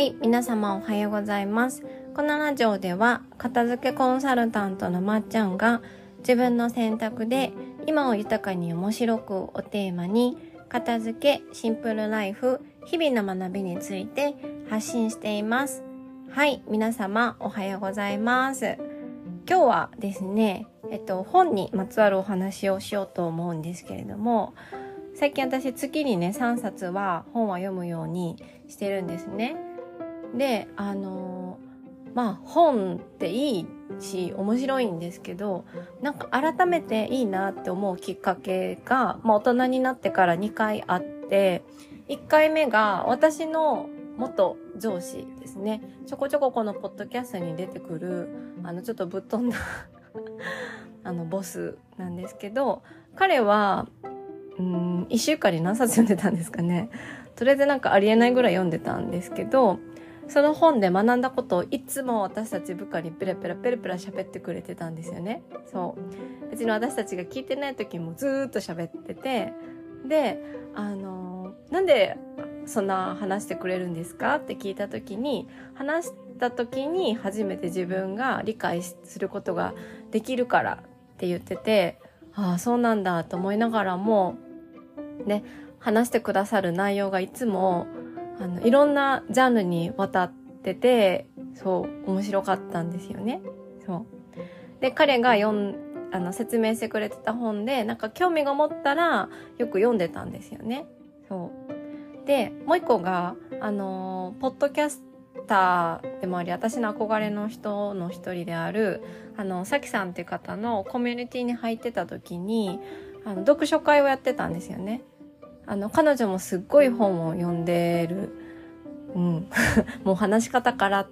はい、皆様おはようございます。このラジオでは、片付けコンサルタントのまっちゃんが、自分の選択で今を豊かに面白くをテーマに、片付け、シンプルライフ、日々の学びについて発信しています。はい、皆様おはようございます。今日はですね、えっと、本にまつわるお話をしようと思うんですけれども、最近私月にね3冊は本は読むようにしてるんですね。であのまあ本っていいし面白いんですけどなんか改めていいなって思うきっかけが、まあ、大人になってから2回あって1回目が私の元上司ですね。ちょこちょここのポッドキャストに出てくるあのちょっとぶっ飛んだ あのボスなんですけど彼はうん1週間に何冊読んでたんですかね。とりあえずなんかありえないぐらい読んでたんですけどその本で学んだことをいつも私たち部下にペラペラペラペラ喋ってくれてたんですよね。そう。別に私たちが聞いてない時もずっと喋ってて。であのなんでそんな話してくれるんですかって聞いた時に話した時に初めて自分が理解することができるからって言っててああそうなんだと思いながらもね話してくださる内容がいつもあのいろんなジャンルにわたっててそう面白かったんですよね。そうで彼が読んあの説明してくれてた本でなんか興味が持ったらよく読んでたんですよね。そうでもう一個があのポッドキャスターでもあり私の憧れの人の一人であるあのさきさんっていう方のコミュニティに入ってた時にあの読書会をやってたんですよね。あの彼女もすっごい本を読んでる、うん、もう話し方から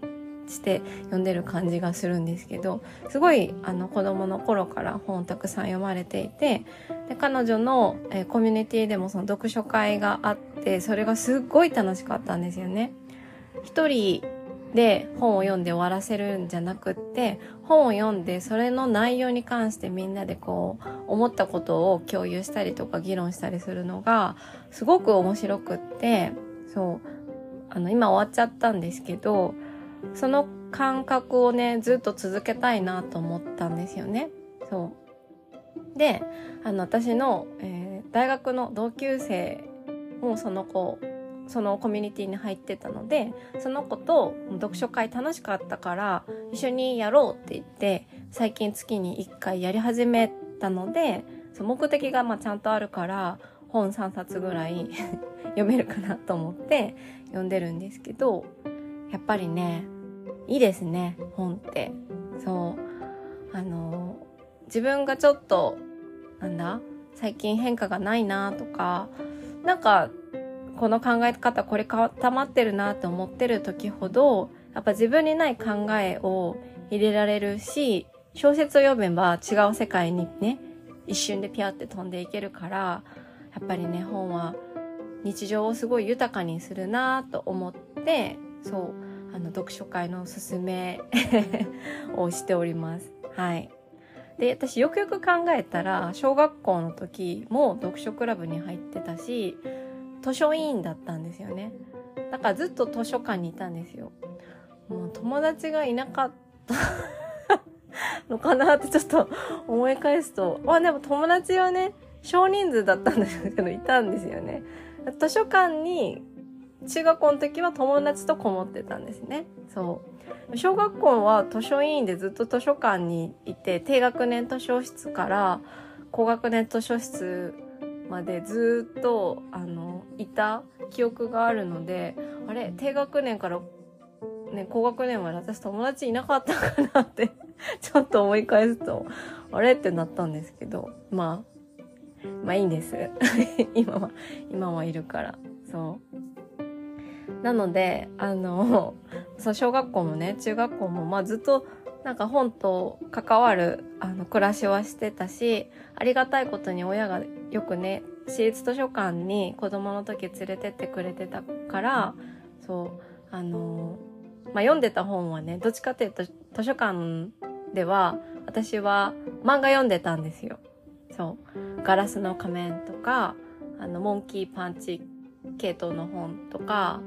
して読んでる感じがするんですけどすごいあの子供の頃から本をたくさん読まれていてで彼女の、えー、コミュニティでもその読書会があってそれがすっごい楽しかったんですよね。一人で本を読んで終わらせるんじゃなくって本を読んでそれの内容に関してみんなでこう思ったことを共有したりとか議論したりするのがすごく面白くってそうあの今終わっちゃったんですけどその感覚をねずっと続けたいなと思ったんですよね。そうであの私の、えー、大学の同級生もその子そのコミュニティに入ってたのでその子と読書会楽しかったから一緒にやろうって言って最近月に1回やり始めたのでその目的がまあちゃんとあるから本3冊ぐらい 読めるかなと思って読んでるんですけどやっぱりねいいですね本って。そう。あの自分がちょっとなんだ最近変化がないなとかなんかこの考え方これ固まってるなって思ってる時ほどやっぱ自分にない考えを入れられるし小説を読めば違う世界にね一瞬でピャって飛んでいけるからやっぱりね本は日常をすごい豊かにするなと思ってそうあの読書会のおすすめ をしております。はい。で私よくよく考えたら小学校の時も読書クラブに入ってたし図書委員だったんですよね。だからずっと図書館にいたんですよ。もう友達がいなかったのかなってちょっと思い返すとまあでも友達はね少人数だったんですけどいたんですよね。図書館に中学校の時は友達とこもってたんですね。そう。小学校は図書委員でずっと図書館にいて低学年図書室から高学年図書室までずっとあのいた記憶があるのであれ低学年から、ね、高学年まで私友達いなかったかなって ちょっと思い返すとあれ？ってなったんですけどまあまあいいんです。今は今はいるからそう。なのであのそう小学校もね中学校もまあずっとなんか本と関わるあの暮らしはしてたしありがたいことに親がよくね私立図書館に子供の時連れてってくれてたからそうあのまあ読んでた本はねどっちかっていうと図書館では私は漫画読んでたんですよ。そうガラスの仮面とかあのモンキーパンチ系統の本とか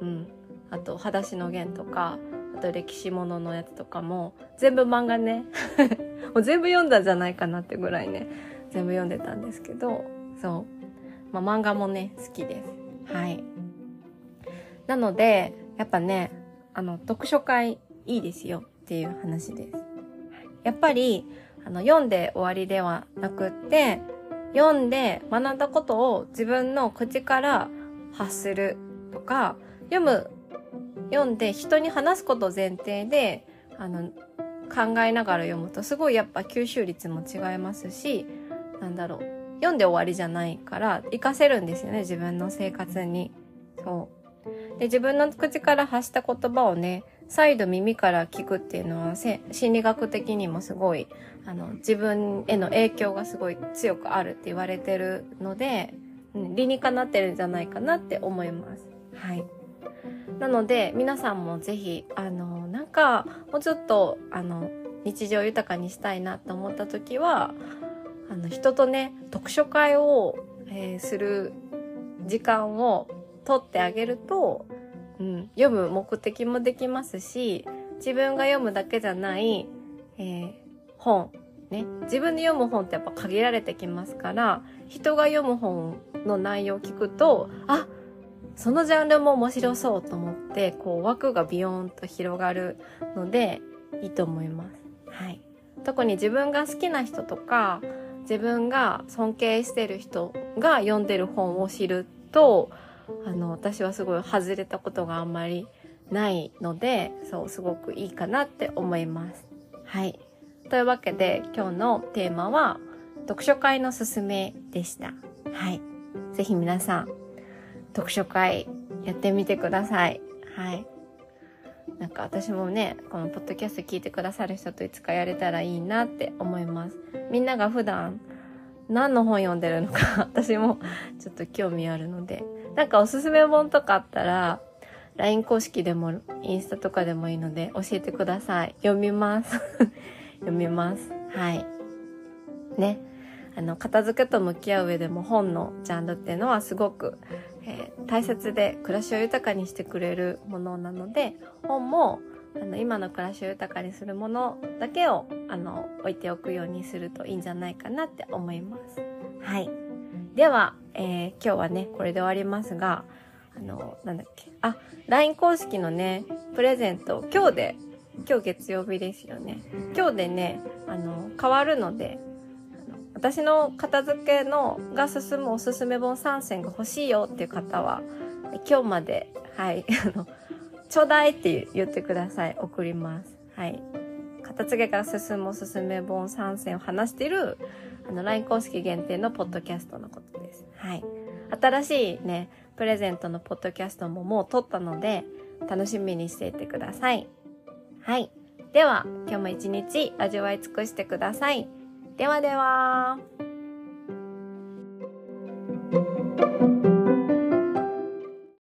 うんあと「裸足の弦」とかあと歴史もののやつとかも全部漫画ね。もう全部読んだんじゃないかなってぐらいね。全部読んでたんですけどそう。まあ漫画もね好きです。はい。なのでやっぱねあの読書会いいですよっていう話です。やっぱりあの読んで終わりではなくって読んで学んだことを自分の口から発するとか読む読んで人に話すこと前提であの考えながら読むとすごいやっぱ吸収率も違いますしなんだろう読んで終わりじゃないから活かせるんですよね自分の生活に。そうで自分の口から発した言葉をね再度耳から聞くっていうのは心理学的にもすごいあの自分への影響がすごい強くあるって言われてるので、理にかなってるんじゃないかなって思います。はい。なので皆さんもぜひあのなんかもうちょっとあの日常豊かにしたいなと思った時はあの人とね読書会を、えー、する時間を取ってあげるとうん、読む目的もできますし自分が読むだけじゃない、えー、本ね自分で読む本ってやっぱ限られてきますから人が読む本の内容を聞くとあそのジャンルも面白そうと思ってこう枠がビヨーンと広がるのでいいと思います。はい、特に自分が好きな人とか自分が尊敬してる人が読んでる本を知るとあの私はすごい外れたことがあんまりないのでそうすごくいいかなって思います。はいというわけで今日のテーマは読書会のすすめでした。はい。ぜひ皆さん読書会やってみてください。はい。なんか私もね、このポッドキャスト聞いてくださる人といつかやれたらいいなって思います。みんなが普段何の本読んでるのか 私もちょっと興味あるのでなんかおすすめ本とかあったら、LINE 公式でもインスタとかでもいいので教えてください。読みます。読みます。はい。ね。あの、片付けと向き合う上でも本のジャンルっていうのはすごく、えー、大切で暮らしを豊かにしてくれるものなので、本もあの今の暮らしを豊かにするものだけをあの置いておくようにするといいんじゃないかなって思います。はい。では、えー、今日はね、これで終わりますが、あの、なんだっけ。あ、LINE 公式のね、プレゼント、今日で、今日月曜日ですよね。今日でね、あの、変わるので、私の片付けのが進むおすすめ本3選が欲しいよっていう方は、今日まで、はい、あの、ちょうだいって言ってください。送ります。はい。片付けが進むおすすめ本3選を話してるあの、LINE 公式限定のポッドキャストのことです。はい。新しいね、プレゼントのポッドキャストももう撮ったので、楽しみにしていてください。はい。では、今日も一日味わい尽くしてください。ではでは。